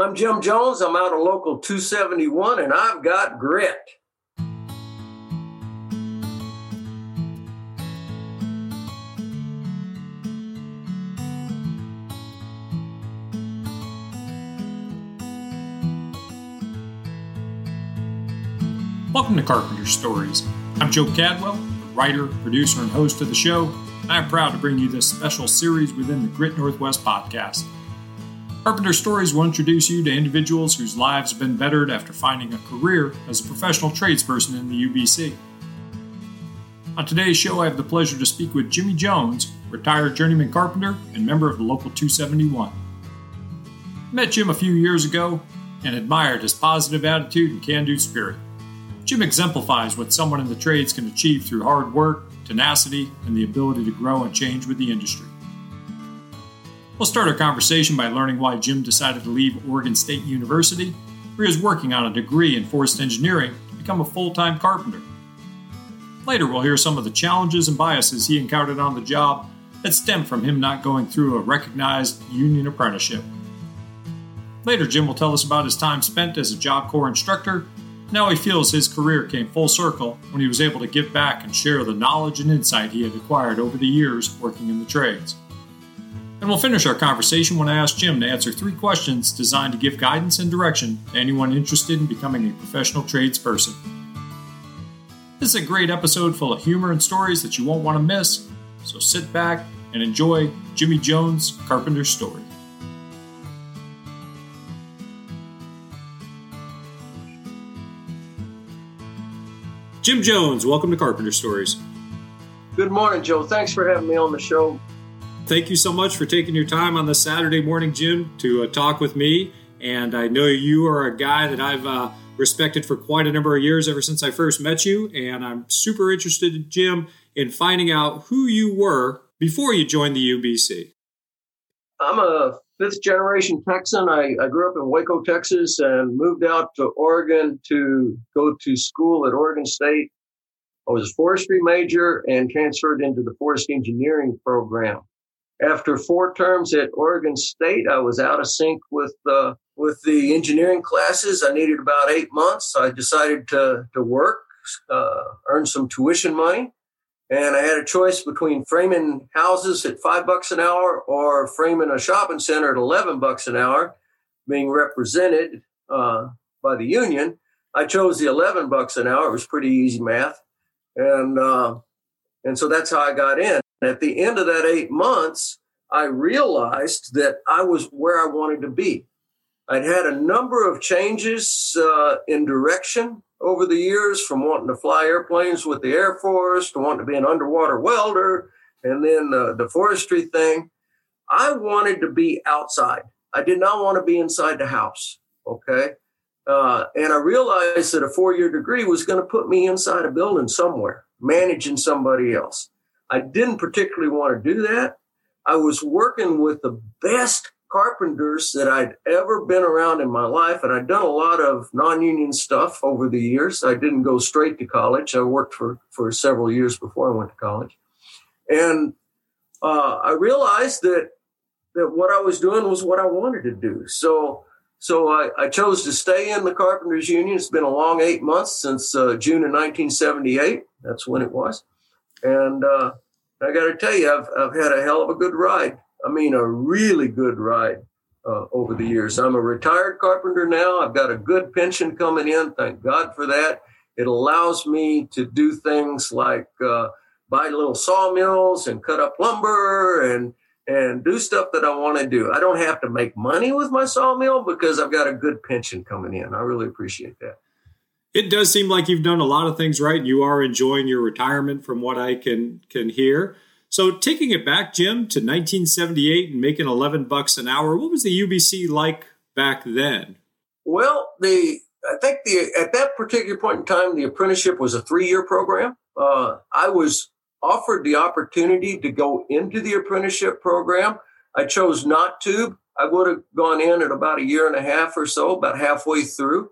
I'm Jim Jones. I'm out of local 271 and I've got grit. Welcome to Carpenter Stories. I'm Joe Cadwell, writer, producer, and host of the show, I'm proud to bring you this special series within the Grit Northwest podcast. Carpenter Stories will introduce you to individuals whose lives have been bettered after finding a career as a professional tradesperson in the UBC. On today's show, I have the pleasure to speak with Jimmy Jones, retired journeyman carpenter and member of the Local 271. Met Jim a few years ago and admired his positive attitude and can do spirit. Jim exemplifies what someone in the trades can achieve through hard work, tenacity, and the ability to grow and change with the industry. We'll start our conversation by learning why Jim decided to leave Oregon State University, where he is working on a degree in forest engineering, to become a full time carpenter. Later, we'll hear some of the challenges and biases he encountered on the job that stem from him not going through a recognized union apprenticeship. Later, Jim will tell us about his time spent as a Job Corps instructor now he feels his career came full circle when he was able to give back and share the knowledge and insight he had acquired over the years working in the trades. And we'll finish our conversation when I ask Jim to answer three questions designed to give guidance and direction to anyone interested in becoming a professional tradesperson. This is a great episode full of humor and stories that you won't want to miss, so sit back and enjoy Jimmy Jones' Carpenter Story. Jim Jones, welcome to Carpenter Stories. Good morning, Joe. Thanks for having me on the show. Thank you so much for taking your time on this Saturday morning, Jim, to uh, talk with me. And I know you are a guy that I've uh, respected for quite a number of years ever since I first met you. And I'm super interested, Jim, in finding out who you were before you joined the UBC. I'm a fifth generation Texan. I, I, grew up in Waco, Texas, and moved out to Oregon to go to school at Oregon State. I was a forestry major and transferred into the forest engineering program. After four terms at Oregon State, I was out of sync with uh, with the engineering classes. I needed about eight months. I decided to to work, uh, earn some tuition money, and I had a choice between framing houses at five bucks an hour or framing a shopping center at 11 bucks an hour, being represented uh, by the union. I chose the 11 bucks an hour. It was pretty easy math. And, uh, and so that's how I got in. At the end of that eight months, I realized that I was where I wanted to be. I'd had a number of changes uh, in direction over the years from wanting to fly airplanes with the Air Force to wanting to be an underwater welder and then uh, the forestry thing. I wanted to be outside. I did not want to be inside the house. Okay. Uh, and I realized that a four year degree was going to put me inside a building somewhere, managing somebody else. I didn't particularly want to do that. I was working with the best carpenters that I'd ever been around in my life. And I'd done a lot of non union stuff over the years. I didn't go straight to college. I worked for, for several years before I went to college. And uh, I realized that that what I was doing was what I wanted to do. So so I, I, chose to stay in the Carpenters Union. It's been a long eight months since uh, June of 1978. That's when it was. And uh, I got to tell you, I've, I've had a hell of a good ride. I mean, a really good ride uh, over the years. I'm a retired carpenter now. I've got a good pension coming in. Thank God for that. It allows me to do things like uh, buy little sawmills and cut up lumber and and do stuff that I want to do. I don't have to make money with my sawmill because I've got a good pension coming in. I really appreciate that. It does seem like you've done a lot of things right. And you are enjoying your retirement from what I can can hear. So taking it back, Jim, to 1978 and making 11 bucks an hour, what was the UBC like back then? Well, the I think the at that particular point in time, the apprenticeship was a three year program. Uh, I was offered the opportunity to go into the apprenticeship program. I chose not to. I would have gone in at about a year and a half or so, about halfway through.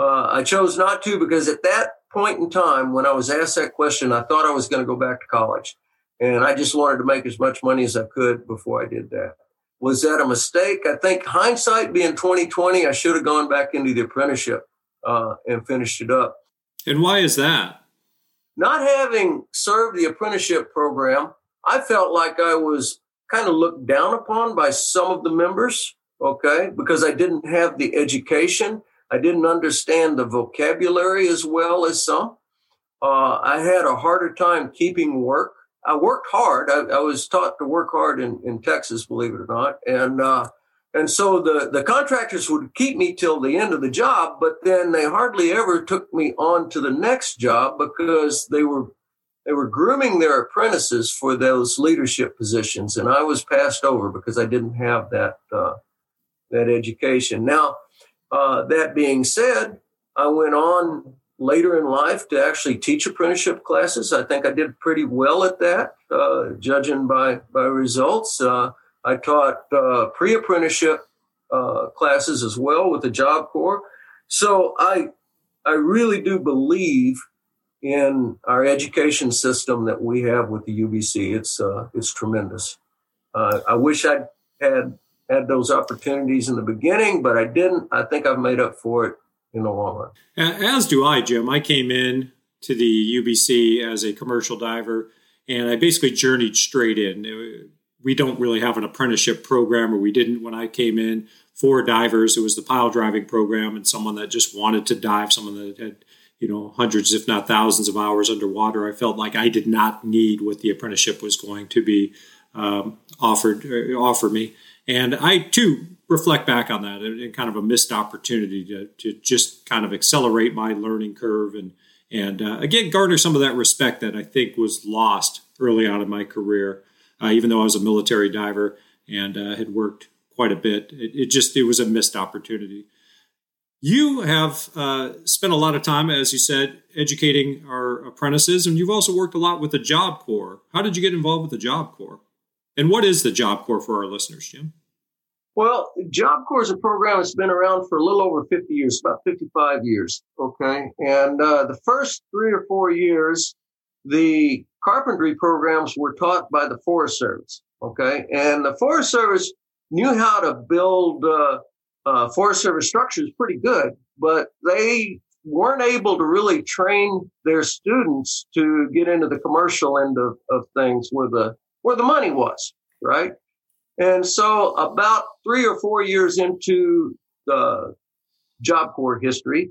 Uh, I chose not to because at that point in time, when I was asked that question, I thought I was going to go back to college. And I just wanted to make as much money as I could before I did that. was that a mistake? I think hindsight being 2020, I should have gone back into the apprenticeship uh, and finished it up. And why is that? Not having served the apprenticeship program, I felt like I was kind of looked down upon by some of the members, okay, because I didn't have the education. I didn't understand the vocabulary as well as some. Uh, I had a harder time keeping work. I worked hard. I, I, was taught to work hard in, in Texas, believe it or not. And, uh, and so the, the contractors would keep me till the end of the job, but then they hardly ever took me on to the next job because they were, they were grooming their apprentices for those leadership positions. And I was passed over because I didn't have that, uh, that education. Now, uh, that being said, I went on later in life to actually teach apprenticeship classes. I think I did pretty well at that, uh, judging by by results. Uh, I taught uh, pre-apprenticeship uh, classes as well with the Job Corps. So I I really do believe in our education system that we have with the UBC. It's uh, it's tremendous. I wish I'd had had those opportunities in the beginning, but I didn't. I think I've made up for it in the long run. As do I, Jim. I came in to the UBC as a commercial diver, and I basically journeyed straight in. We don't really have an apprenticeship program, or we didn't when I came in for divers. It was the pile driving program, and someone that just wanted to dive, someone that had you know hundreds, if not thousands, of hours underwater. I felt like I did not need what the apprenticeship was going to be um, offered uh, offer me, and I too reflect back on that and, kind of a missed opportunity to, to just kind of accelerate my learning curve and and uh, again garner some of that respect that I think was lost early on in my career. Uh, even though I was a military diver and uh, had worked quite a bit, it, it, just it was a missed opportunity. You have uh, spent a lot of time, as you said, educating our apprentices, and you've also worked a lot with the Job Corps. How did you get involved with the Job Corps? And what is the Job Corps for our listeners, Jim? Well, Job Corps is a program that's been around for a little over 50 years, about 55 years. Okay. And uh, the first three or four years, the carpentry programs were taught by the Forest Service. Okay. And the Forest Service knew how to build uh, uh, Forest Service structures pretty good, but they weren't able to really train their students to get into the commercial end of, of things where the where the money was, right? And so about three or four years into the Job Corps history,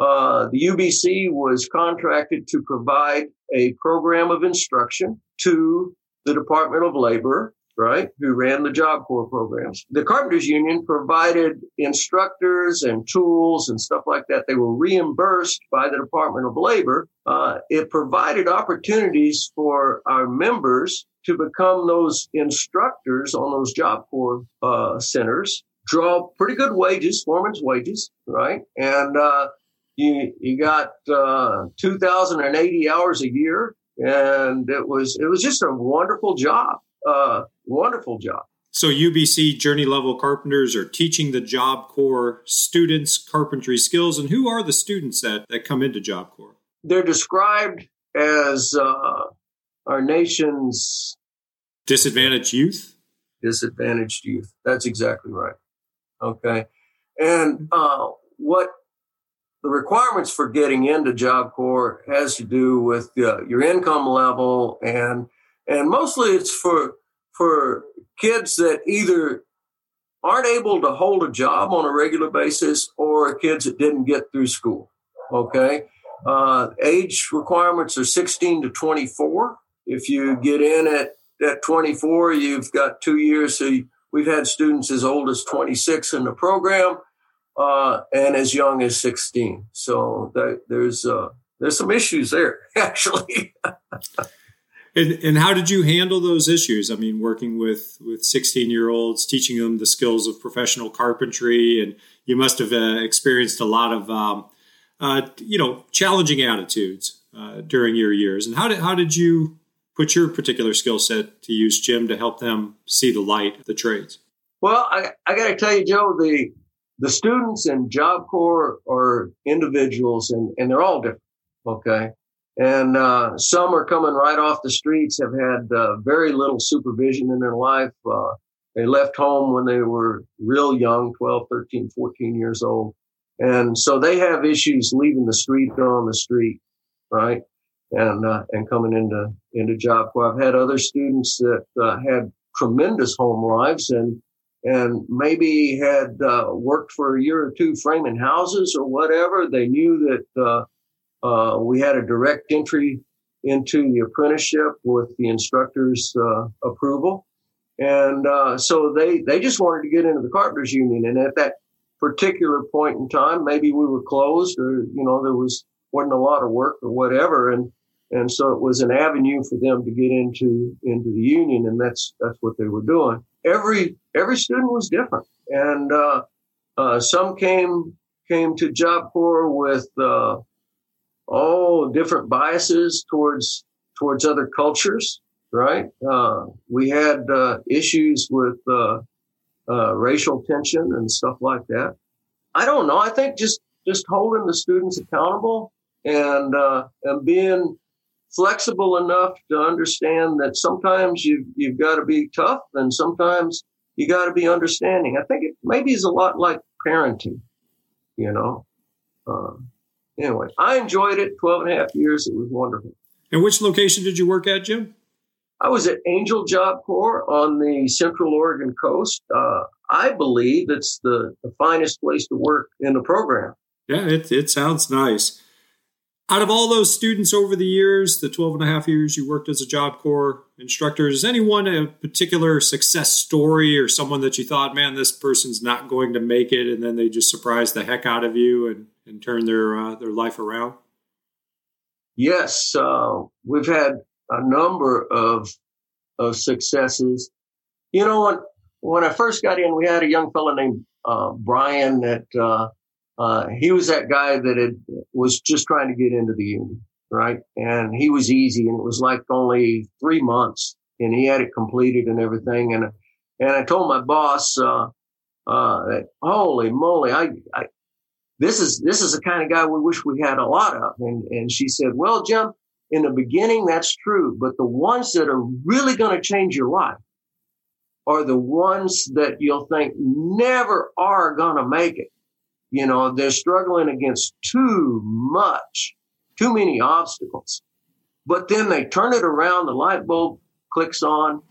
uh, the UBC was contracted to provide a program of instruction to the Department of Labor, right, who ran the Job Corps programs. The Carpenters Union provided instructors and tools and stuff like that. They were reimbursed by the Department of Labor. Uh, it provided opportunities for our members to become those instructors on those Job Corps uh, centers, draw pretty good wages, foreman's wages, right? And uh, you you got uh, 2,080 hours a year, and it was it was just a wonderful job, uh, wonderful job. So UBC journey level carpenters are teaching the Job Corps students carpentry skills, and who are the students that that come into Job Corps? They're described as uh, our nation's disadvantaged youth. Disadvantaged youth. That's exactly right. Okay. And uh, what the requirements for getting into Job Corps has to do with uh, your income level and and mostly it's for for kids that either aren't able to hold a job on a regular basis or kids that didn't get through school. Okay. Uh, age requirements are 16 to 24. If you get in at, at 24, you've got two years. So we've had students as old as 26 in the program uh, and as young as 16. So that, there's uh, there's some issues there, actually. and, and how did you handle those issues? I mean, working with with 16 year olds, teaching them the skills of professional carpentry, and you must have uh, experienced a lot of um, uh, you know challenging attitudes uh, during your years. And how did how did you put your particular skill set to use, Jim, to help them see the light of the trades? Well, I, I got to tell you, Joe, the the students in Job Corps are individuals, and, and they're all different. Okay. And uh, some are coming right off the streets, have had uh, very little supervision in their life. Uh, they left home when they were real young, 12, 13, 14 years old. And so they have issues leaving the street, on the street, right? And, uh, and coming into, into Job Corps. I've had other students that uh, had tremendous home lives and, and maybe had uh, worked for a year or two framing houses or whatever. They knew that uh, uh, we had a direct entry into the apprenticeship with the instructor's uh, approval. And uh, so they, they just wanted to get into the carpenters union. And at that particular point in time, maybe we were closed or, you know, there was, wasn't a lot of work or whatever. And, and so it was an avenue for them to get into, into the union. And that's, that's what they were doing. Every, every student was different. And, uh, uh, some came, came to Job Corps with, uh, all different biases towards, towards other cultures right? Uh, we had uh, issues with uh, uh, racial tension and stuff like that. I don't know. I think just just holding the students accountable and uh, and being flexible enough to understand that sometimes you you've got to be tough and sometimes you got to be understanding. I think it maybe is a lot like parenting, you know. Uh, anyway, I enjoyed it. 12 and a half years. It was wonderful. And which location did you work at, Jim? I was at Angell Job Corps on the Central Oregon coast. Uh, I believe it's the, the finest place to work in the program. Yeah, it, it sounds nice. Out of all those students over the years, the 12 and a half years you worked as a Job Corps instructor, is anyone a particular success story or someone that you thought, man, this person's not going to make it, and then they just surprised the heck out of you and, and turn their, uh, their life around? Yes, uh, we've had a number of of successes. You know, when when I first got in, we had a young fellow named uh, Brian that uh, uh, he was that guy that had, was just trying to get into the union, right? And he was easy, and it was like only three months, and he had it completed and everything. And and I told my boss uh, uh, holy moly, I, I this is this is the kind of guy we wish we had a lot of. And and she said, well, Jim, in the beginning, that's true, but the ones that are really going to change your life are the ones that you'll think never are going to make it. You know, they're struggling against too much, too many obstacles. But then they turn it around, the light bulb clicks on,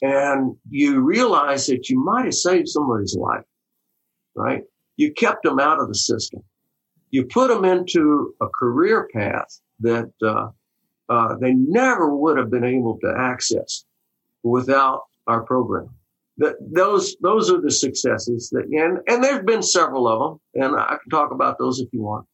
and you realize that you might have saved somebody's life, right? You kept them out of the system. You put them into a career path that uh, uh, they never would have been able to access without our program. That those those are the successes that and and there's been several of them, and I can talk about those if you want.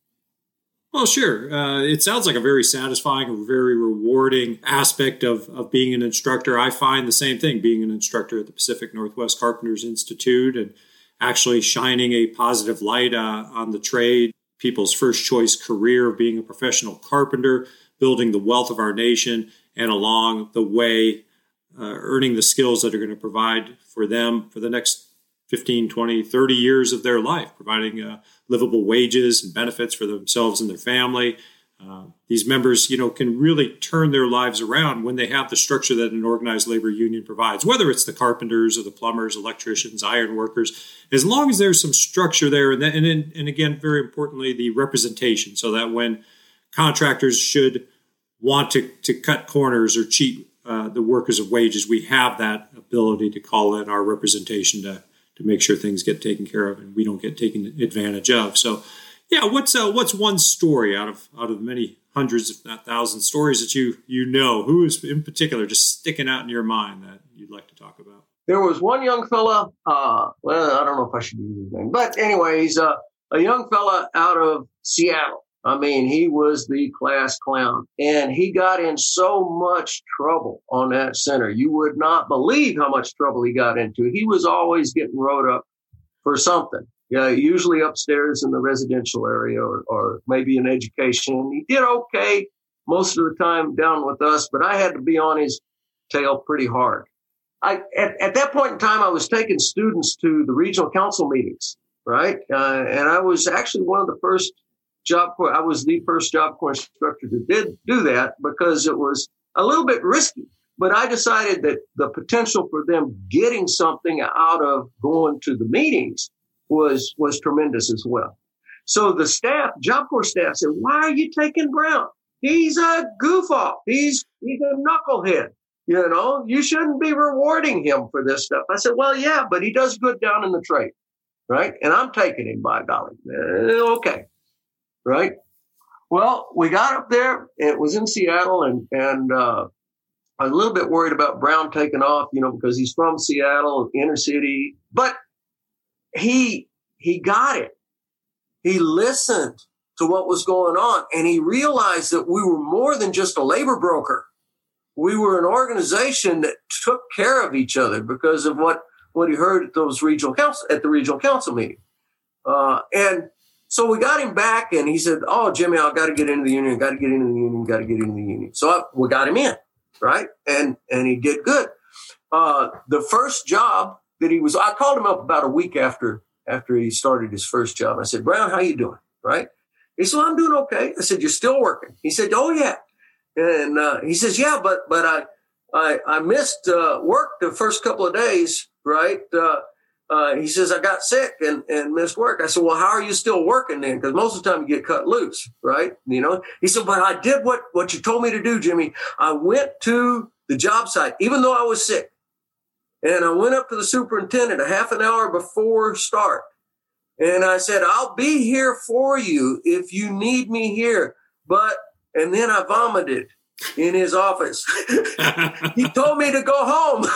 Well, sure. Uh, it sounds like a very satisfying, very rewarding aspect of, of being an instructor. I find the same thing being an instructor at the Pacific Northwest Carpenters Institute and actually shining a positive light uh, on the trade, people's first choice career of being a professional carpenter building the wealth of our nation, and along the way, uh, earning the skills that are going to provide for them for the next 15, 20, 30 years of their life, providing uh, livable wages and benefits for themselves and their family. Uh, these members, you know, can really turn their lives around when they have the structure that an organized labor union provides, whether it's the carpenters or the plumbers, electricians, iron workers, as long as there's some structure there. And, then, and, and again, very importantly, the representation, so that when contractors should want to, to cut corners or cheat uh, the workers of wages, we have that ability to call in our representation to, to make sure things get taken care of and we don't get taken advantage of. So, yeah, what's uh, what's one story out of out of many hundreds, if not thousands, stories that you you know who is in particular just sticking out in your mind that you'd like to talk about? There was one young fella. Uh, well, I don't know if I should use his name, but anyways, uh, a young fella out of Seattle I mean, he was the class clown and he got in so much trouble on that center. You would not believe how much trouble he got into. He was always getting wrote up for something. Yeah, usually upstairs in the residential area or, or maybe in education. He did okay most of the time down with us, but I had to be on his tail pretty hard. I, at, at that point in time, I was taking students to the regional council meetings, right? Uh, and I was actually one of the first Job. I was the first Job Corps instructor who did do that because it was a little bit risky. but I decided that the potential for them getting something out of going to the meetings was, was tremendous as well. So the staff, Job Corps staff said, why are you taking Brown? He's a goof off. He's, he's a knucklehead. You know, you shouldn't be rewarding him for this stuff. I said, well, yeah, but he does good down in the trade. Right. And I'm taking him by golly. Uh, okay. Right. Well, we got up there. It was in Seattle and, and, uh, I was a little bit worried about Brown taking off, you know, because he's from Seattle, inner city, but he, he got it. He listened to what was going on and he realized that we were more than just a labor broker. We were an organization that took care of each other because of what, what he heard at those regional council, at the regional council meeting. Uh, and so we got him back and he said, Oh, Jimmy, I got to get into the union, got to get into the union, got to get into the union. So I, we got him in, right? And, and he did good. Uh, the first job that he was, I called him up about a week after, after he started his first job. I said, Brown, how you doing? Right? He said, well, I'm doing okay. I said, you're still working. He said, oh yeah. And, uh, he says, yeah, but, but I, I, I missed, uh, work the first couple of days, right? Uh, uh, he says, I got sick and, and missed work. I said, well, how are you still working then? Because most of the time you get cut loose, right? You know, he said, but I did what, what you told me to do, Jimmy. I went to the job site, even though I was sick. And I went up to the superintendent a half an hour before start. And I said, I'll be here for you if you need me here. But, and then I vomited in his office. he told me to go home.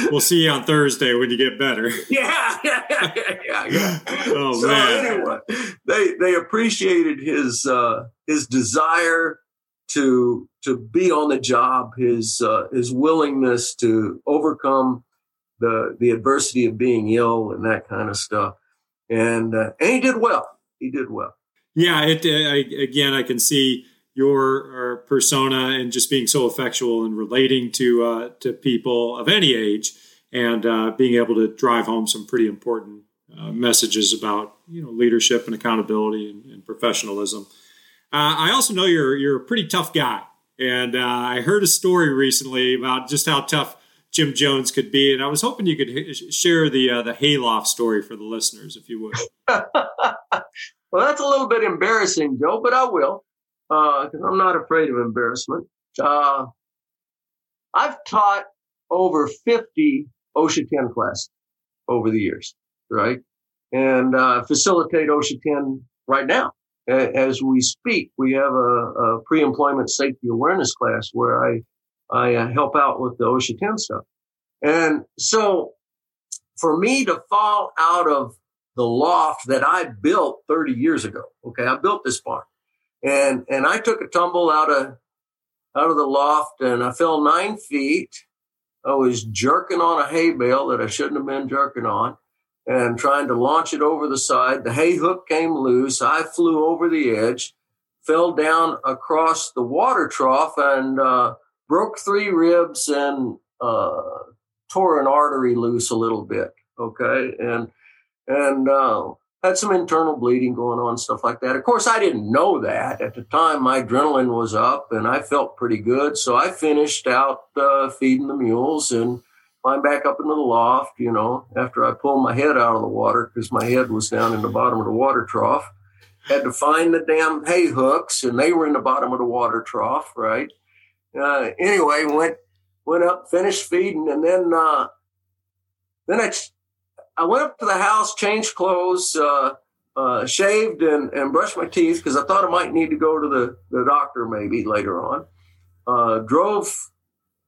we'll see you on Thursday when you get better. Yeah, yeah, yeah, yeah, yeah. Oh so man. Anyway, they they appreciated his uh, his desire to to be on the job, his uh, his willingness to overcome the the adversity of being ill and that kind of stuff. And uh, and he did well. He did well. Yeah. It uh, I, again, I can see your uh, persona and just being so effectual and relating to uh, to people of any age, and uh, being able to drive home some pretty important uh, messages about you know leadership and accountability and, and professionalism. I also know you're you're a pretty tough guy, and I heard a story recently about just how tough Jim Jones could be. And I was hoping you could share the uh, the hayloft story for the listeners, if you would. well, that's a little bit embarrassing, Joe, but I will because uh, I'm not afraid of embarrassment. Uh, I've taught over 50 OSHA 10 classes over the years, right? And uh, facilitate OSHA 10 right now. As we speak, we have a, a pre-employment safety awareness class where I I uh, help out with the OSHA 10 stuff. And so for me to fall out of the loft that I built 30 years ago, okay, I built this barn and, and I took a tumble out of, out of the loft and I fell nine feet. I was jerking on a hay bale that I shouldn't have been jerking on and trying to launch it over the side. The hay hook came loose. I flew over the edge, fell down across the water trough and, uh, broke three ribs and uh, tore an artery loose a little bit. Okay, and and uh, had some internal bleeding going on, stuff like that. Of course, I didn't know that at the time. My adrenaline was up, and I felt pretty good. So I finished out uh, feeding the mules and climbed back up into the loft. You know, after I pulled my head out of the water because my head was down in the bottom of the water trough. Had to find the damn hay hooks, and they were in the bottom of the water trough, right? uh, anyway, went went up, finished feeding, and then uh, then I I went up to the house, changed clothes, uh, uh, shaved, and, and brushed my teeth because I thought I might need to go to the the doctor maybe later on. Uh, drove.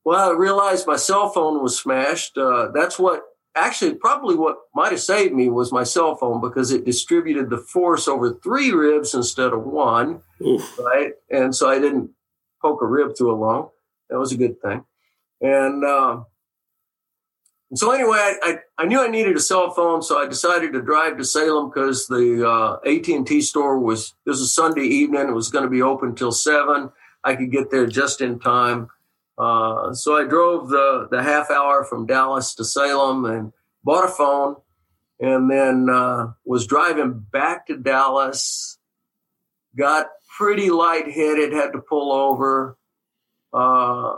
Well, I realized my cell phone was smashed. Uh, that's what actually probably what might have saved me was my cell phone because it distributed the force over three ribs instead of one. Oof. Right, and so I didn't poke a rib through a lung. That was a good thing. And, uh, and so anyway, I, I, I, knew I needed a cell phone, so I decided to drive to Salem because the uh, AT&T store was, this was Sunday evening. It was going to be open till 7. I could get there just in time. Uh, so I drove the, the half hour from Dallas to Salem and bought a phone and then uh, was driving back to Dallas, got pretty lightheaded, had to pull over. uh,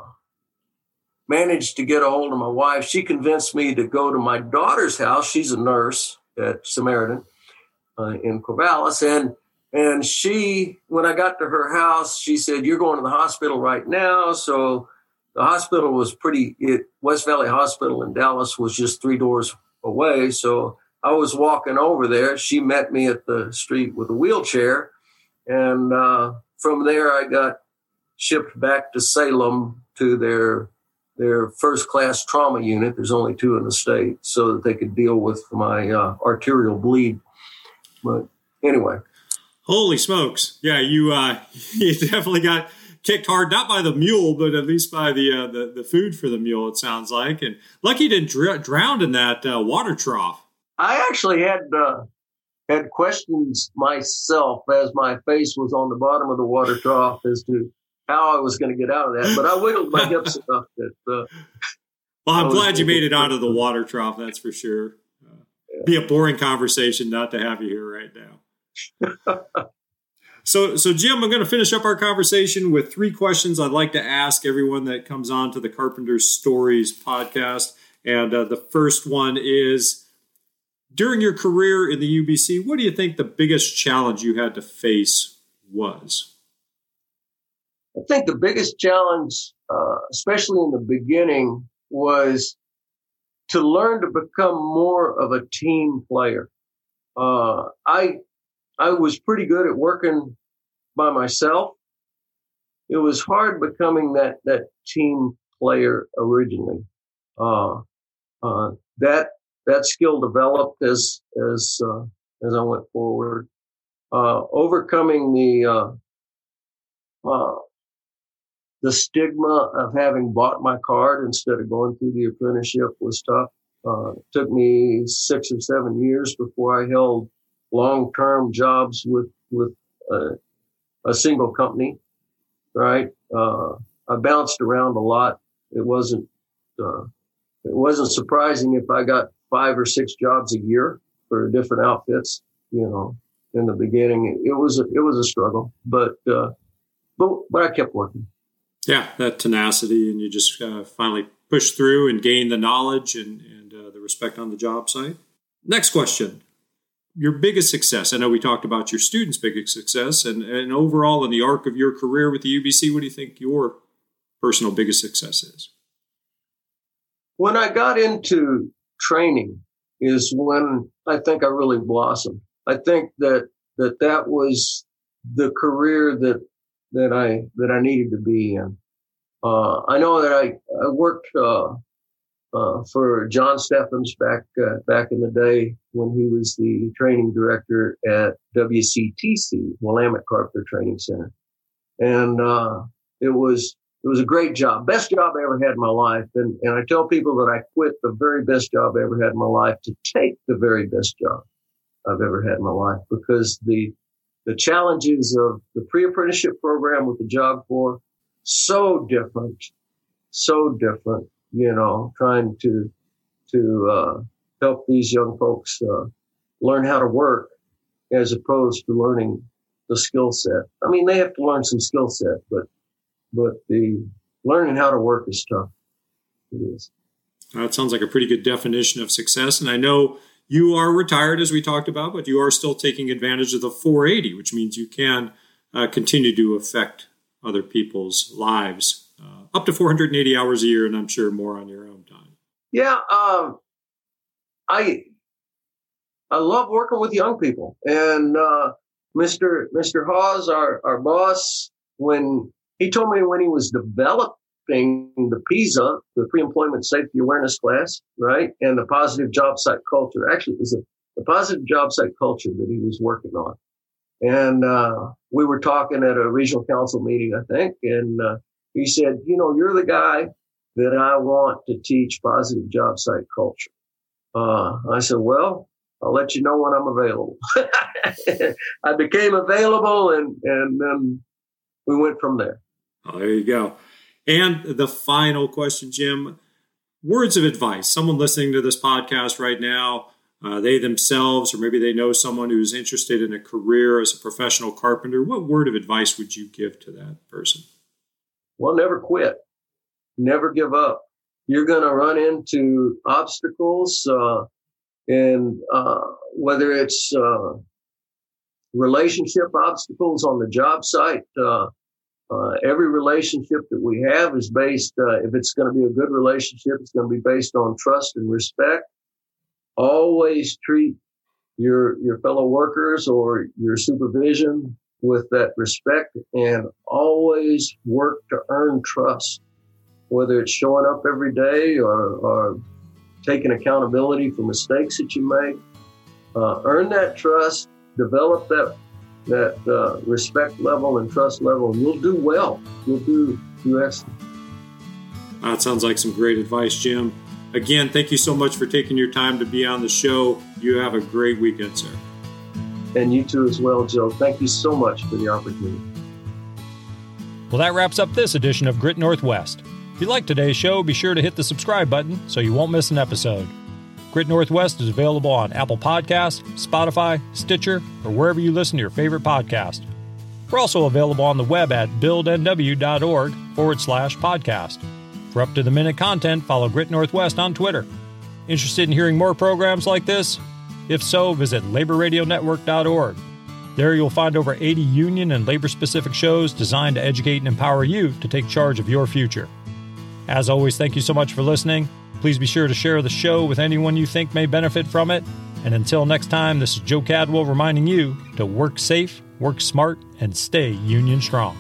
managed to get a hold of my wife. She convinced me to go to my daughter's house. She's a nurse at Samaritan uh, in Corvallis, and and she, when I got to her house, she said, "You're going to the hospital right now." So the hospital was pretty. It, West Valley Hospital in Dallas was just three doors away. So I was walking over there. She met me at the street with a wheelchair, and uh, from there I got shipped back to Salem to their their first class trauma unit. There's only two in the state, so that they could deal with my uh, arterial bleed. But anyway, holy smokes! Yeah, you uh, you definitely got kicked hard, not by the mule, but at least by the uh, the, the food for the mule. It sounds like, and lucky didn't dr- drown in that uh, water trough. I actually had uh, had questions myself as my face was on the bottom of the water trough as to how I was going to get out of that. But I wiggled my hips enough that. Uh, well, I'm glad you made it out of the water trough. That's for sure. Uh, yeah. Be a boring conversation not to have you here right now. so, so Jim, I'm going to finish up our conversation with three questions I'd like to ask everyone that comes on to the Carpenter Stories podcast. And uh, the first one is during your career in the UBC, what do you think the biggest challenge you had to face was? I think the biggest challenge, uh, especially in the beginning, was to learn to become more of a team player. Uh, I I was pretty good at working by myself. It was hard becoming that that team player originally. Uh, uh that that skill developed as as uh, as I went forward. Uh, overcoming the the stigma of having bought my card instead of going through the apprenticeship was tough. Uh, it took me six or seven years before I held long-term jobs with with a, a single company. Right, uh, I bounced around a lot. It wasn't uh, it wasn't surprising if I got five or six jobs a year for different outfits. You know, in the beginning, it was a, it was a struggle, but uh, but but I kept working. Yeah, that tenacity, and you just uh, finally push through and gain the knowledge and, and uh, the respect on the job site. Next question. Your biggest success. I know we talked about your students' biggest success, and, and overall in the arc of your career with the UBC, what do you think your personal biggest success is? When I got into training, is when I think I really blossomed. I think that that that was the career that that I that I needed to be in. Uh, I know that I I worked uh, uh, for John Steffens back uh, back in the day when he was the training director at WCTC, Willamette Carpenter Training Center, and uh, it was it was a great job, best job I ever had in my life. And and I tell people that I quit the very best job I ever had in my life to take the very best job I've ever had in my life because the the challenges of the pre-apprenticeship program with the Job Corps, so different, so different, you know, trying to, to, uh, help these young folks, uh, learn how to work as opposed to learning the skill set. I mean, they have to learn some skill set, but, but the learning how to work is tough. It is. That sounds like a pretty good definition of success. And I know you are retired, as we talked about, but you are still taking advantage of the 480, which means you can uh, continue to affect other people's lives up to 480 hours a year, and I'm sure more on your own time. Yeah, um, I I love working with young people, and uh, Mr. Mr. Hawes, our our boss, when he told me when he was developing the PISA, the pre-employment safety awareness class, right? And the positive job site culture. Actually, it was a, the positive job site culture that he was working on. And, uh, we were talking at a regional council meeting, I think, and, uh, he said, you know, you're the guy that I want to teach positive job site culture. Uh, I said, well, I'll let you know when I'm available. I became available and, and then we went from there. Oh, there you go. And the final question, Jim words of advice. Someone listening to this podcast right now, uh, they themselves, or maybe they know someone who's interested in a career as a professional carpenter, what word of advice would you give to that person? Well, never quit. Never give up. You're going to run into obstacles, uh, and uh, whether it's uh, relationship obstacles on the job site, uh, uh, every relationship that we have is based, uh, if it's going to be a good relationship, it's going to be based on trust and respect. Always treat your, your fellow workers or your supervision with that respect and always work to earn trust, whether it's showing up every day or, or taking accountability for mistakes that you make. Uh, earn that trust, develop that that uh, respect level and trust level, and you'll do well. You'll do do excellent. That sounds like some great advice, Jim. Again, thank you so much for taking your time to be on the show. You have a great weekend, sir. And you too as well, Joe. Thank you so much for the opportunity. Well, that wraps up this edition of Grit Northwest. If you like today's show, be sure to hit the subscribe button so you won't miss an episode. Grit Northwest is available on Apple Podcasts, Spotify, Stitcher, or wherever you listen to your favorite podcast. We're also available on the web at buildnw.org forward slash podcast. For up to the minute content, follow Grit Northwest on Twitter. Interested in hearing more programs like this? If so, visit laborradionetwork.org. There you'll find over 80 union and labor specific shows designed to educate and empower you to take charge of your future. As always, thank you so much for listening. Please be sure to share the show with anyone you think may benefit from it. And until next time, this is Joe Cadwell reminding you to work safe, work smart, and stay union strong.